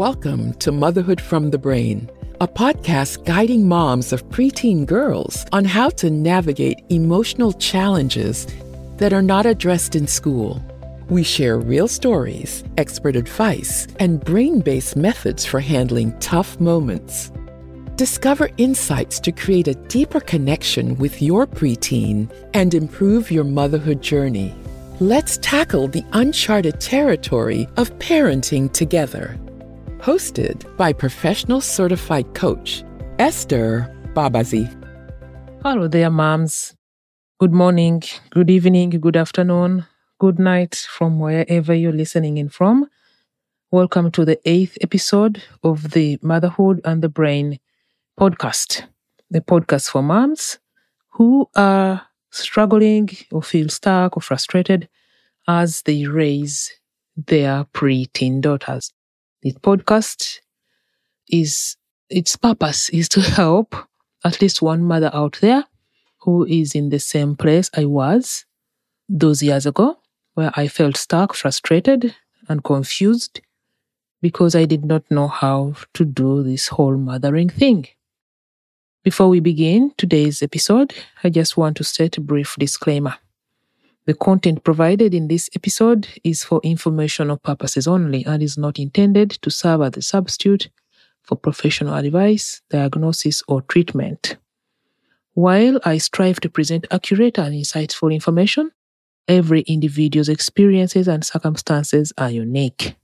Welcome to Motherhood from the Brain, a podcast guiding moms of preteen girls on how to navigate emotional challenges that are not addressed in school. We share real stories, expert advice, and brain based methods for handling tough moments. Discover insights to create a deeper connection with your preteen and improve your motherhood journey. Let's tackle the uncharted territory of parenting together. Hosted by professional certified coach Esther Babazi. Hello there, moms. Good morning, good evening, good afternoon, good night from wherever you're listening in from. Welcome to the eighth episode of the Motherhood and the Brain podcast, the podcast for moms who are struggling or feel stuck or frustrated as they raise their preteen daughters. This podcast is its purpose is to help at least one mother out there who is in the same place I was those years ago, where I felt stuck, frustrated, and confused because I did not know how to do this whole mothering thing. Before we begin today's episode, I just want to state a brief disclaimer. The content provided in this episode is for informational purposes only and is not intended to serve as a substitute for professional advice, diagnosis, or treatment. While I strive to present accurate and insightful information, every individual's experiences and circumstances are unique.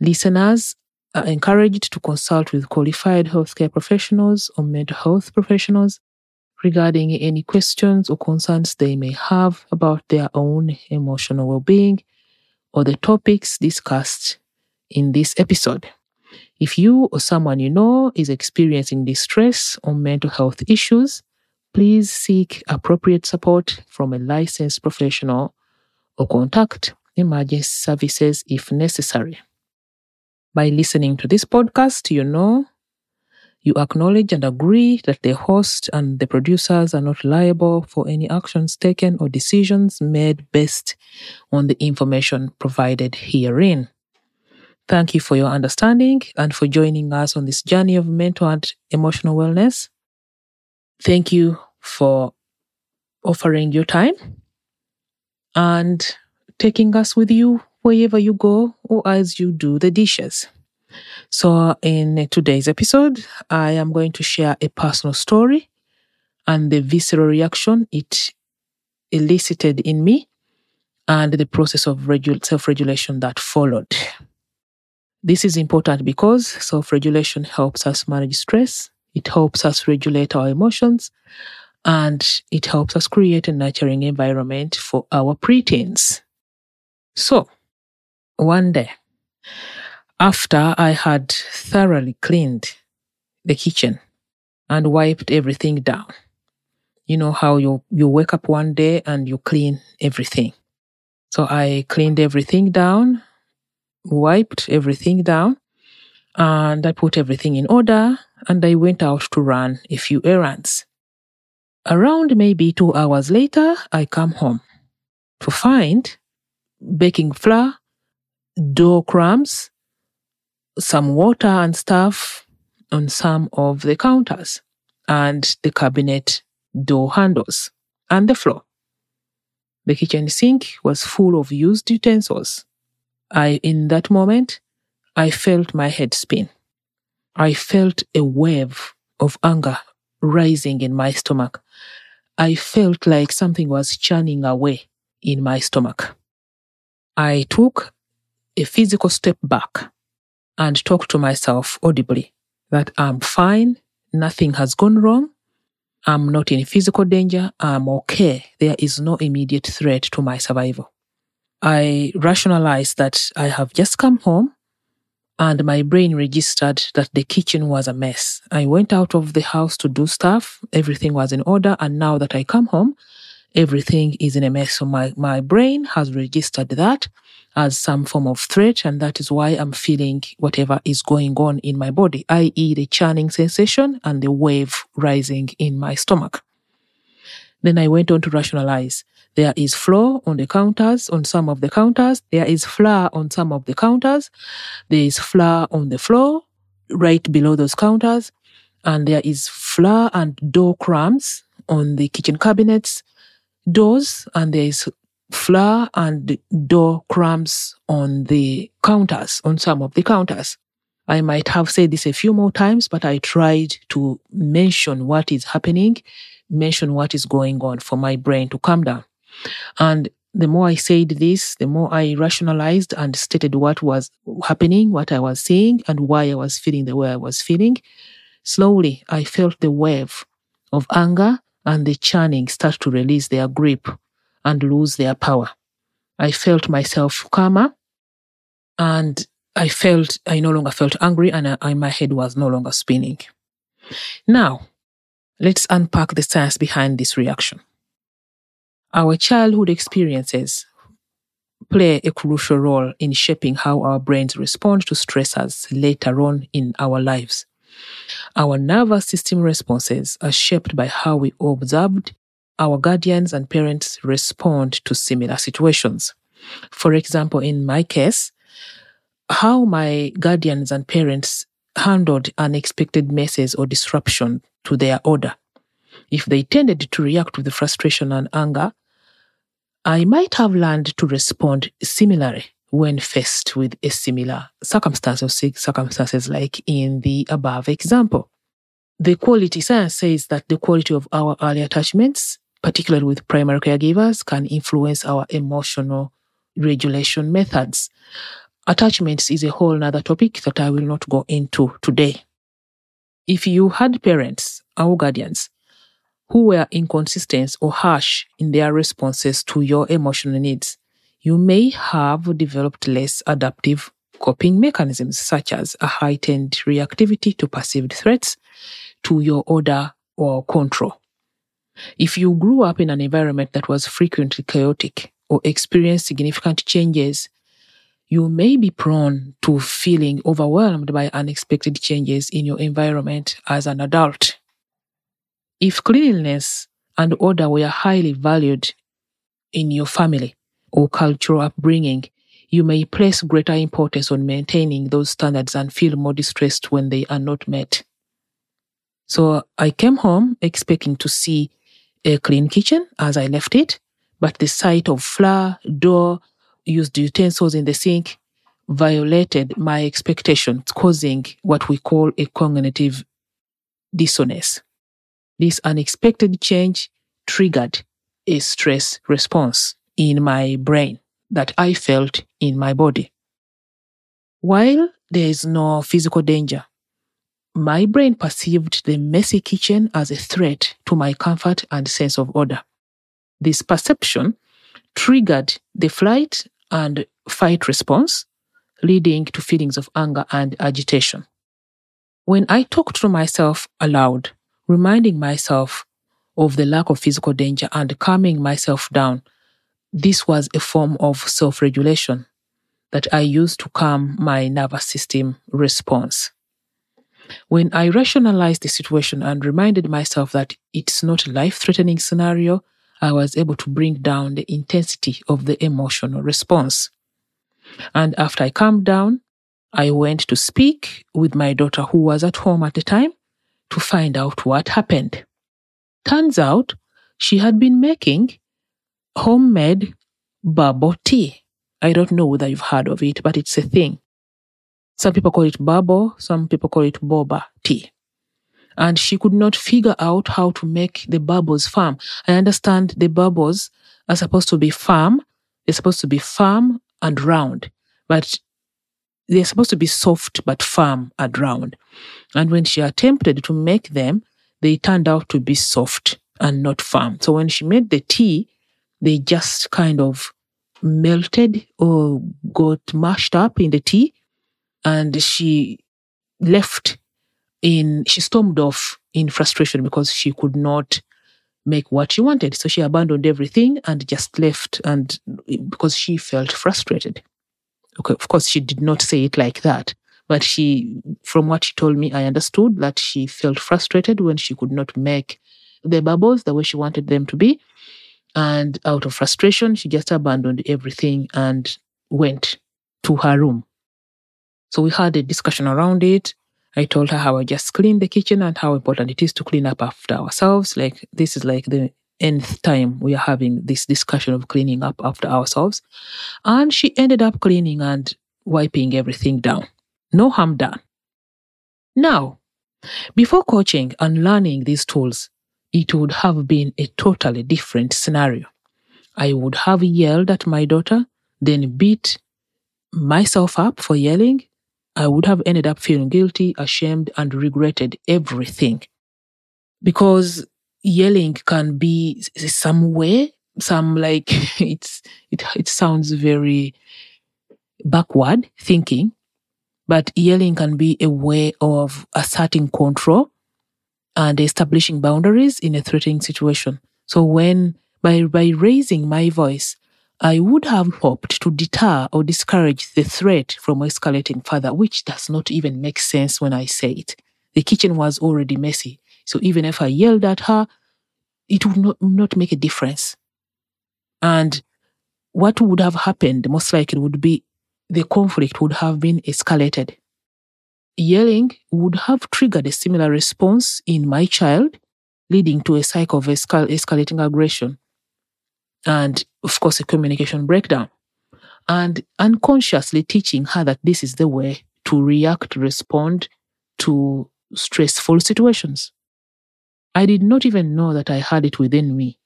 Listeners are encouraged to consult with qualified healthcare professionals or mental health professionals regarding any questions or concerns they may have about their own emotional well being or the topics discussed in this episode. If you or someone you know is experiencing distress or mental health issues, please seek appropriate support from a licensed professional or contact emergency services if necessary. By listening to this podcast, you know you acknowledge and agree that the host and the producers are not liable for any actions taken or decisions made based on the information provided herein. Thank you for your understanding and for joining us on this journey of mental and emotional wellness. Thank you for offering your time and taking us with you wherever you go or as you do the dishes. So, in today's episode, I am going to share a personal story and the visceral reaction it elicited in me and the process of regu- self regulation that followed. This is important because self regulation helps us manage stress, it helps us regulate our emotions, and it helps us create a nurturing environment for our preteens. So, one day, after I had thoroughly cleaned the kitchen and wiped everything down. You know how you, you wake up one day and you clean everything. So I cleaned everything down, wiped everything down, and I put everything in order and I went out to run a few errands. Around maybe two hours later, I come home to find baking flour, dough crumbs, some water and stuff on some of the counters and the cabinet door handles and the floor. The kitchen sink was full of used utensils. I, in that moment, I felt my head spin. I felt a wave of anger rising in my stomach. I felt like something was churning away in my stomach. I took a physical step back and talk to myself audibly that I'm fine, nothing has gone wrong, I'm not in physical danger, I'm okay. There is no immediate threat to my survival. I rationalized that I have just come home and my brain registered that the kitchen was a mess. I went out of the house to do stuff, everything was in order, and now that I come home, everything is in a mess. So my, my brain has registered that as some form of threat. And that is why I'm feeling whatever is going on in my body, i.e. the churning sensation and the wave rising in my stomach. Then I went on to rationalize. There is flour on the counters, on some of the counters. There is flour on some of the counters. There is flour on the floor, right below those counters. And there is flour and dough crumbs on the kitchen cabinets, doors, and there is flour and dough crumbs on the counters, on some of the counters. I might have said this a few more times, but I tried to mention what is happening, mention what is going on for my brain to calm down. And the more I said this, the more I rationalized and stated what was happening, what I was seeing, and why I was feeling the way I was feeling. Slowly, I felt the wave of anger and the churning start to release their grip and lose their power. I felt myself calmer and I felt, I no longer felt angry and uh, I, my head was no longer spinning. Now, let's unpack the science behind this reaction. Our childhood experiences play a crucial role in shaping how our brains respond to stressors later on in our lives. Our nervous system responses are shaped by how we observed our guardians and parents respond to similar situations. For example, in my case, how my guardians and parents handled unexpected messes or disruption to their order. If they tended to react with frustration and anger, I might have learned to respond similarly when faced with a similar circumstance or circumstances like in the above example. The quality science says that the quality of our early attachments, particularly with primary caregivers, can influence our emotional regulation methods. Attachments is a whole other topic that I will not go into today. If you had parents or guardians who were inconsistent or harsh in their responses to your emotional needs, you may have developed less adaptive coping mechanisms such as a heightened reactivity to perceived threats to your order or control. If you grew up in an environment that was frequently chaotic or experienced significant changes you may be prone to feeling overwhelmed by unexpected changes in your environment as an adult. If cleanliness and order were highly valued in your family or cultural upbringing, you may place greater importance on maintaining those standards and feel more distressed when they are not met. So I came home expecting to see a clean kitchen as I left it, but the sight of flour, dough, used utensils in the sink violated my expectations, causing what we call a cognitive dissonance. This unexpected change triggered a stress response in my brain that I felt in my body. While there is no physical danger, my brain perceived the messy kitchen as a threat to my comfort and sense of order. This perception triggered the flight and fight response, leading to feelings of anger and agitation. When I talked to myself aloud, reminding myself of the lack of physical danger and calming myself down, this was a form of self regulation that I used to calm my nervous system response. When I rationalized the situation and reminded myself that it's not a life threatening scenario, I was able to bring down the intensity of the emotional response. And after I calmed down, I went to speak with my daughter who was at home at the time to find out what happened. Turns out she had been making homemade bubble tea. I don't know whether you've heard of it, but it's a thing. Some people call it bubble, some people call it boba tea and she could not figure out how to make the bubbles firm. I understand the bubbles are supposed to be firm. They're supposed to be firm and round, but they're supposed to be soft but firm and round. And when she attempted to make them, they turned out to be soft and not firm. So when she made the tea, they just kind of melted or got mashed up in the tea. And she left in she stormed off in frustration because she could not make what she wanted. So she abandoned everything and just left and because she felt frustrated. Okay, of course she did not say it like that, but she from what she told me I understood that she felt frustrated when she could not make the bubbles the way she wanted them to be And out of frustration, she just abandoned everything and went to her room. So we had a discussion around it. I told her how I just cleaned the kitchen and how important it is to clean up after ourselves. Like this is like the nth time we are having this discussion of cleaning up after ourselves. And she ended up cleaning and wiping everything down. No harm done. Now, before coaching and learning these tools, it would have been a totally different scenario. I would have yelled at my daughter, then beat myself up for yelling. I would have ended up feeling guilty, ashamed, and regretted everything. Because yelling can be some way, some like it's it it sounds very backward thinking, but yelling can be a way of asserting control and establishing boundaries in a threatening situation. So when by by raising my voice, I would have hoped to deter or discourage the threat from escalating further, which does not even make sense when I say it. The kitchen was already messy. So even if I yelled at her, it would not, not make a difference. And what would have happened most likely would be the conflict would have been escalated. Yelling would have triggered a similar response in my child, leading to a cycle of escal- escalating aggression and, of course, a communication breakdown. And unconsciously teaching her that this is the way to react, respond to stressful situations. I did not even know that I had it within me,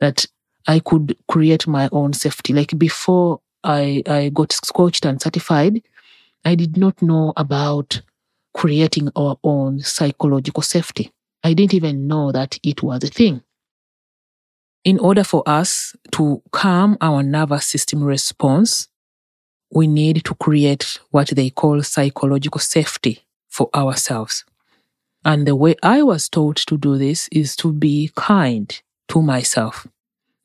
that I could create my own safety. Like before I, I got coached and certified, I did not know about creating our own psychological safety. I didn't even know that it was a thing. In order for us to calm our nervous system response, we need to create what they call psychological safety for ourselves. And the way I was taught to do this is to be kind to myself.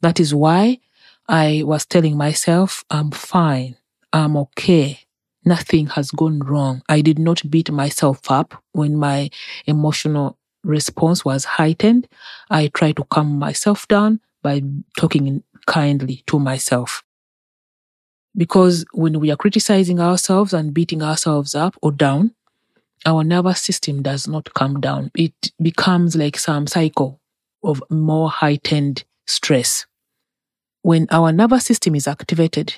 That is why I was telling myself, I'm fine. I'm okay. Nothing has gone wrong. I did not beat myself up when my emotional response was heightened. I tried to calm myself down by talking kindly to myself. Because when we are criticizing ourselves and beating ourselves up or down, our nervous system does not calm down. It becomes like some cycle of more heightened stress. When our nervous system is activated,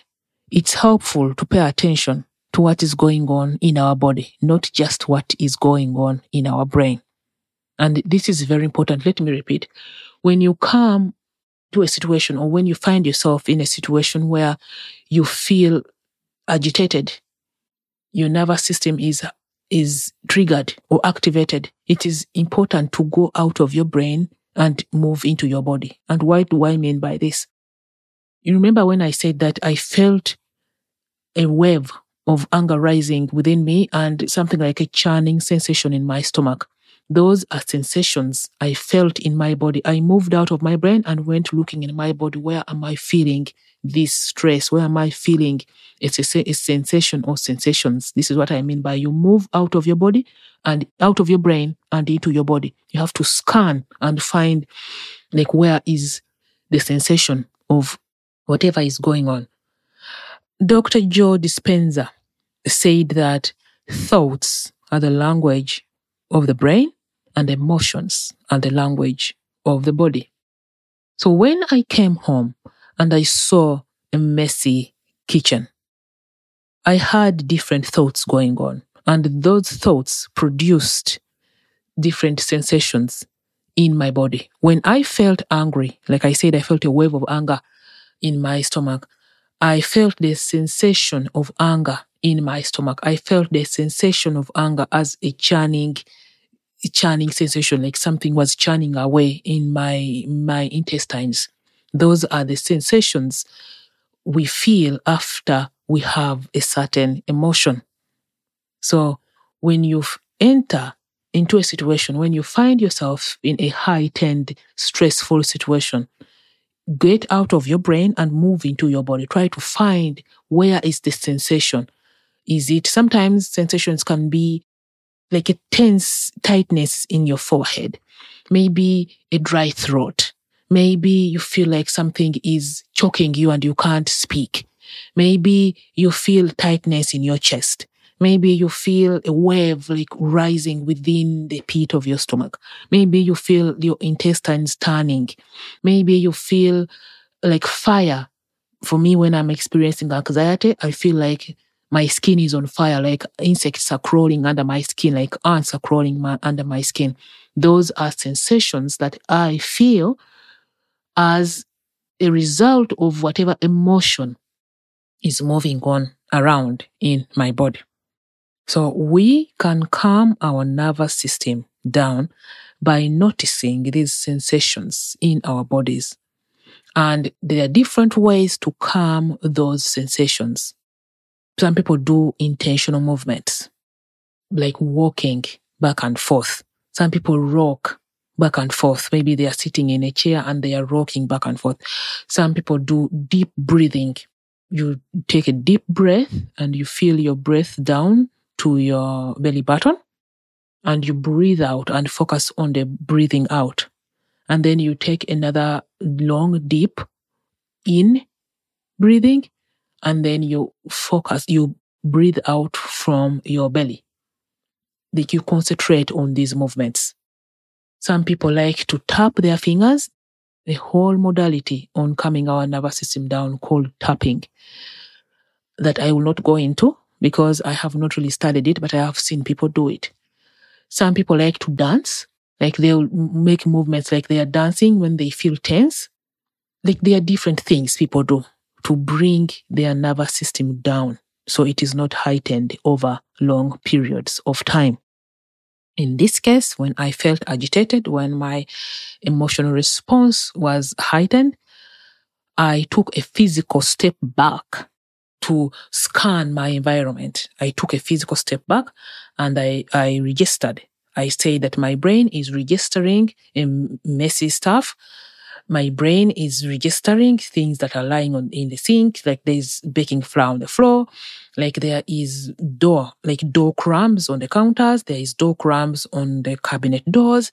it's helpful to pay attention to what is going on in our body, not just what is going on in our brain. And this is very important. Let me repeat. When you come to a situation or when you find yourself in a situation where you feel agitated, your nervous system is is triggered or activated, it is important to go out of your brain and move into your body. And what do I mean by this? You remember when I said that I felt a wave of anger rising within me and something like a churning sensation in my stomach. Those are sensations I felt in my body. I moved out of my brain and went looking in my body. Where am I feeling this stress? Where am I feeling it's a, a sensation or sensations? This is what I mean by you move out of your body and out of your brain and into your body. You have to scan and find like where is the sensation of whatever is going on. Dr. Joe Dispenza said that thoughts are the language of the brain and emotions and the language of the body. So when I came home and I saw a messy kitchen, I had different thoughts going on, and those thoughts produced different sensations in my body. When I felt angry, like I said, I felt a wave of anger in my stomach. I felt the sensation of anger in my stomach. I felt the sensation of anger as a churning, churning sensation, like something was churning away in my, my intestines. Those are the sensations we feel after we have a certain emotion. So when you enter into a situation, when you find yourself in a heightened, stressful situation, get out of your brain and move into your body. Try to find where is the sensation. Is it sometimes sensations can be like a tense tightness in your forehead, maybe a dry throat, Maybe you feel like something is choking you and you can't speak. Maybe you feel tightness in your chest. Maybe you feel a wave like rising within the pit of your stomach. Maybe you feel your intestines turning. Maybe you feel like fire. For me, when I'm experiencing anxiety, I feel like my skin is on fire, like insects are crawling under my skin, like ants are crawling my, under my skin. Those are sensations that I feel as a result of whatever emotion is moving on around in my body. So we can calm our nervous system down by noticing these sensations in our bodies. And there are different ways to calm those sensations. Some people do intentional movements, like walking back and forth. Some people rock back and forth. Maybe they are sitting in a chair and they are rocking back and forth. Some people do deep breathing. You take a deep breath and you feel your breath down to your belly button and you breathe out and focus on the breathing out. And then you take another long, deep in breathing and then you focus, you breathe out from your belly. Like you concentrate on these movements. Some people like to tap their fingers, the whole modality on calming our nervous system down called tapping that I will not go into because I have not really studied it, but I have seen people do it. Some people like to dance, like they'll make movements like they are dancing when they feel tense. Like there are different things people do to bring their nervous system down so it is not heightened over long periods of time. In this case, when I felt agitated, when my emotional response was heightened, I took a physical step back to scan my environment. I took a physical step back and I, I registered. I say that my brain is registering messy stuff. My brain is registering things that are lying on in the sink, like there's baking flour on the floor, like there is door, like door crumbs on the counters, there is door crumbs on the cabinet doors,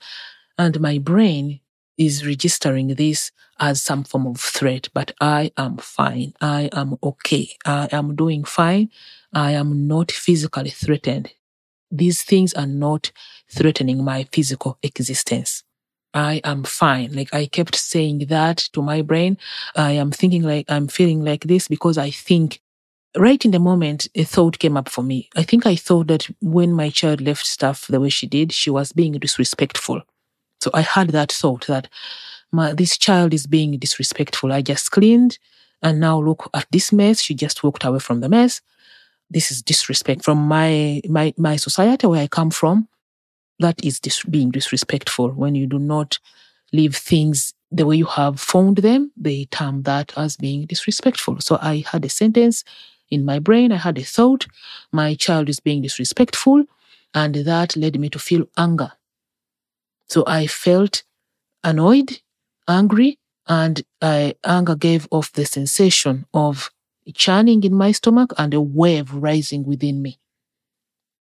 and my brain is registering this as some form of threat, but I am fine. I am okay. I am doing fine. I am not physically threatened. These things are not threatening my physical existence. I am fine. Like I kept saying that to my brain. I am thinking like I'm feeling like this because I think right in the moment a thought came up for me. I think I thought that when my child left stuff the way she did, she was being disrespectful. So I had that thought that my, this child is being disrespectful. I just cleaned and now look at this mess. She just walked away from the mess. This is disrespect from my, my, my society where I come from. That is dis- being disrespectful when you do not leave things the way you have found them. They term that as being disrespectful. So I had a sentence in my brain. I had a thought. My child is being disrespectful. And that led me to feel anger so I felt annoyed, angry, and I, anger gave off the sensation of churning in my stomach and a wave rising within me.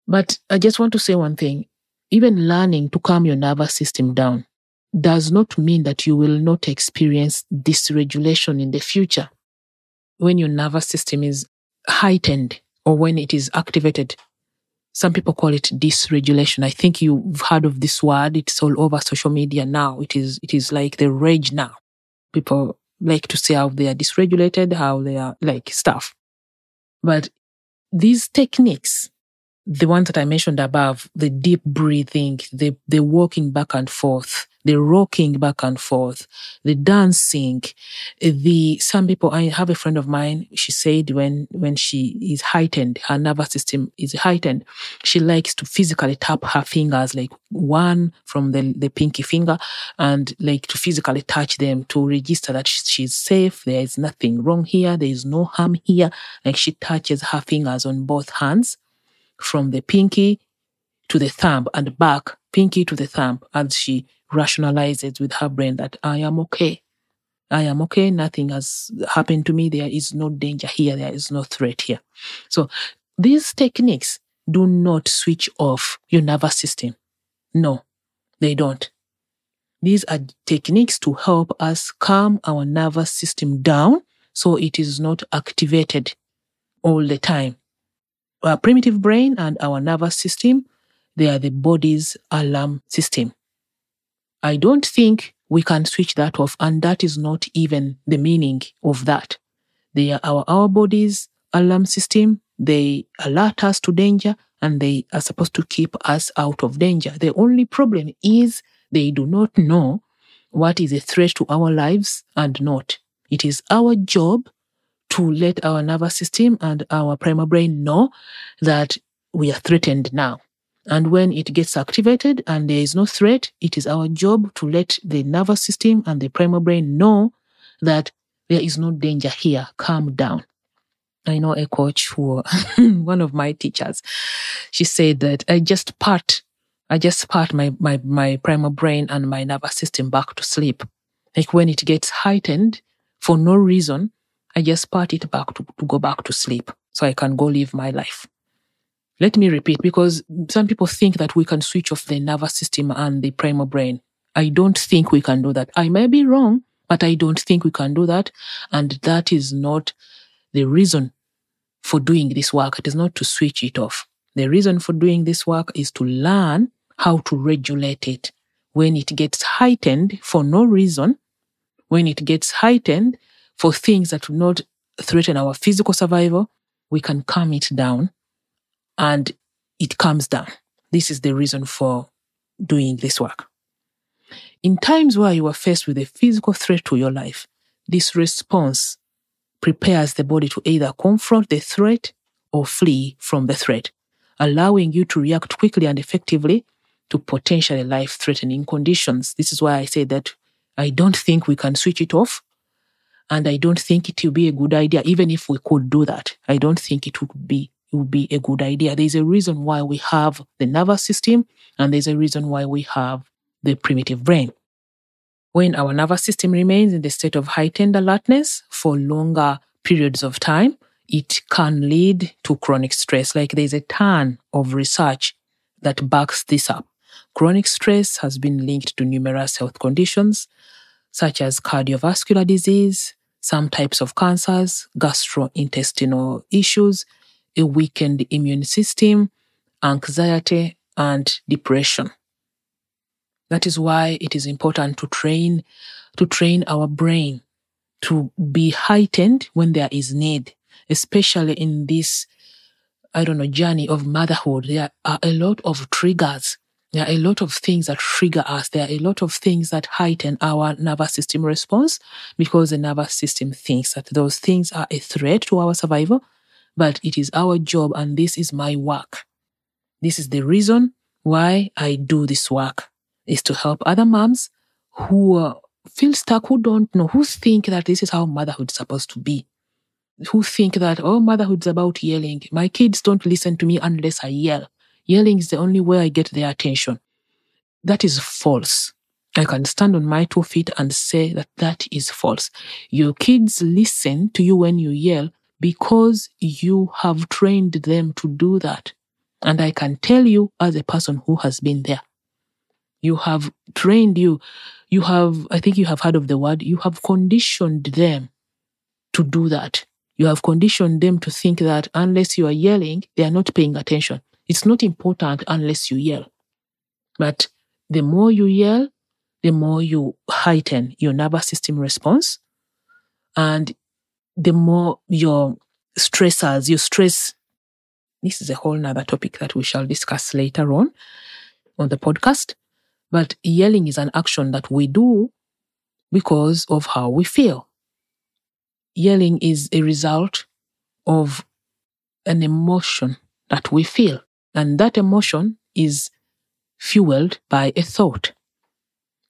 But I just want to say one thing. Even learning to calm your nervous system down does not mean that you will not experience dysregulation in the future. When your nervous system is heightened or when it is activated some people call it dysregulation. I think you've heard of this word. It's all over social media now. It is, it is like the rage now. People like to say how they are dysregulated, how they are like stuff. But these techniques the ones that I mentioned above, the deep breathing, the, the walking back and forth, the rocking back and forth, the dancing, the, some people, I have a friend of mine, she said when, when she is heightened, her nervous system is heightened, she likes to physically tap her fingers, like one from the, the pinky finger and like to physically touch them to register that she's safe. There is nothing wrong here. There is no harm here. Like she touches her fingers on both hands from the pinky to the thumb and back, pinky to the thumb, as she rationalizes with her brain that I am okay. I am okay. Nothing has happened to me. There is no danger here. There is no threat here. So these techniques do not switch off your nervous system. No, they don't. These are techniques to help us calm our nervous system down so it is not activated all the time. Our primitive brain and our nervous system, they are the body's alarm system. I don't think we can switch that off, and that is not even the meaning of that. They are our, our body's alarm system. They alert us to danger and they are supposed to keep us out of danger. The only problem is they do not know what is a threat to our lives and not. It is our job to let our nervous system and our primal brain know that we are threatened now. And when it gets activated and there is no threat, it is our job to let the nervous system and the primal brain know that there is no danger here. Calm down. I know a coach who, one of my teachers, she said that I just part, I just part my, my, my primal brain and my nervous system back to sleep. Like when it gets heightened for no reason, I just part it back to, to go back to sleep so I can go live my life. Let me repeat because some people think that we can switch off the nervous system and the primal brain. I don't think we can do that. I may be wrong, but I don't think we can do that. And that is not the reason for doing this work. It is not to switch it off. The reason for doing this work is to learn how to regulate it. When it gets heightened for no reason, when it gets heightened for things that will not threaten our physical survival, we can calm it down and it calms down. This is the reason for doing this work. In times where you are faced with a physical threat to your life, this response prepares the body to either confront the threat or flee from the threat, allowing you to react quickly and effectively to potentially life threatening conditions. This is why I say that I don't think we can switch it off. And I don't think it will be a good idea, even if we could do that. I don't think it would be it would be a good idea. There's a reason why we have the nervous system, and there's a reason why we have the primitive brain. When our nervous system remains in the state of heightened alertness for longer periods of time, it can lead to chronic stress. Like there's a ton of research that backs this up. Chronic stress has been linked to numerous health conditions, such as cardiovascular disease, some types of cancers, gastrointestinal issues, a weakened immune system, anxiety, and depression. That is why it is important to train, to train our brain to be heightened when there is need, especially in this, I don't know, journey of motherhood. There are a lot of triggers. There are a lot of things that trigger us. There are a lot of things that heighten our nervous system response because the nervous system thinks that those things are a threat to our survival. But it is our job and this is my work. This is the reason why I do this work is to help other moms who uh, feel stuck, who don't know, who think that this is how motherhood is supposed to be, who think that, oh, motherhood is about yelling. My kids don't listen to me unless I yell. Yelling is the only way I get their attention. That is false. I can stand on my two feet and say that that is false. Your kids listen to you when you yell because you have trained them to do that. And I can tell you as a person who has been there. You have trained you. You have, I think you have heard of the word, you have conditioned them to do that. You have conditioned them to think that unless you are yelling, they are not paying attention. It's not important unless you yell. But the more you yell, the more you heighten your nervous system response. And the more your stressors, your stress, this is a whole nother topic that we shall discuss later on on the podcast. But yelling is an action that we do because of how we feel. Yelling is a result of an emotion that we feel. And that emotion is fueled by a thought.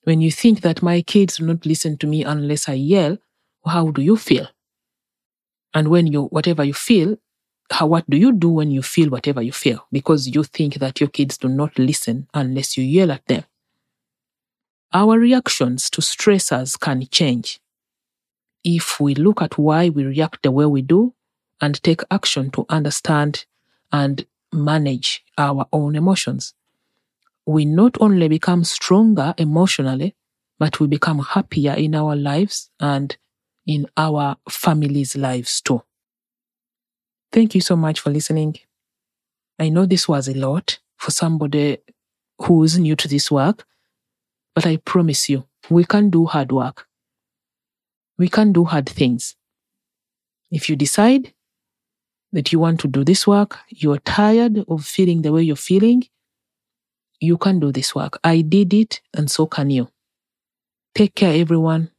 When you think that my kids will not listen to me unless I yell, how do you feel? And when you, whatever you feel, how, what do you do when you feel whatever you feel? Because you think that your kids do not listen unless you yell at them our reactions to stressors can change if we look at why we react the way we do and take action to understand and manage our own emotions. We not only become stronger emotionally, but we become happier in our lives and in our families' lives too. Thank you so much for listening. I know this was a lot for somebody who's new to this work, but I promise you, we can do hard work. We can do hard things. If you decide that you want to do this work, you're tired of feeling the way you're feeling, you can do this work. I did it, and so can you. Take care, everyone.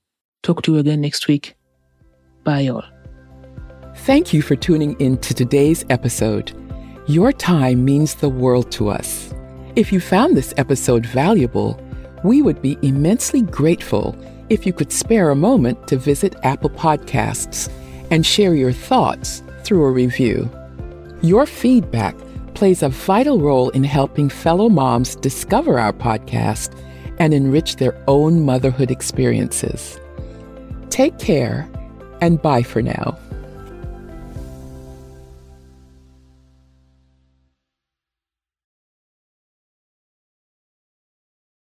Talk to you again next week. Bye, all. Thank you for tuning in to today's episode. Your time means the world to us. If you found this episode valuable, we would be immensely grateful if you could spare a moment to visit Apple Podcasts and share your thoughts through a review. Your feedback plays a vital role in helping fellow moms discover our podcast and enrich their own motherhood experiences. Take care and bye for now.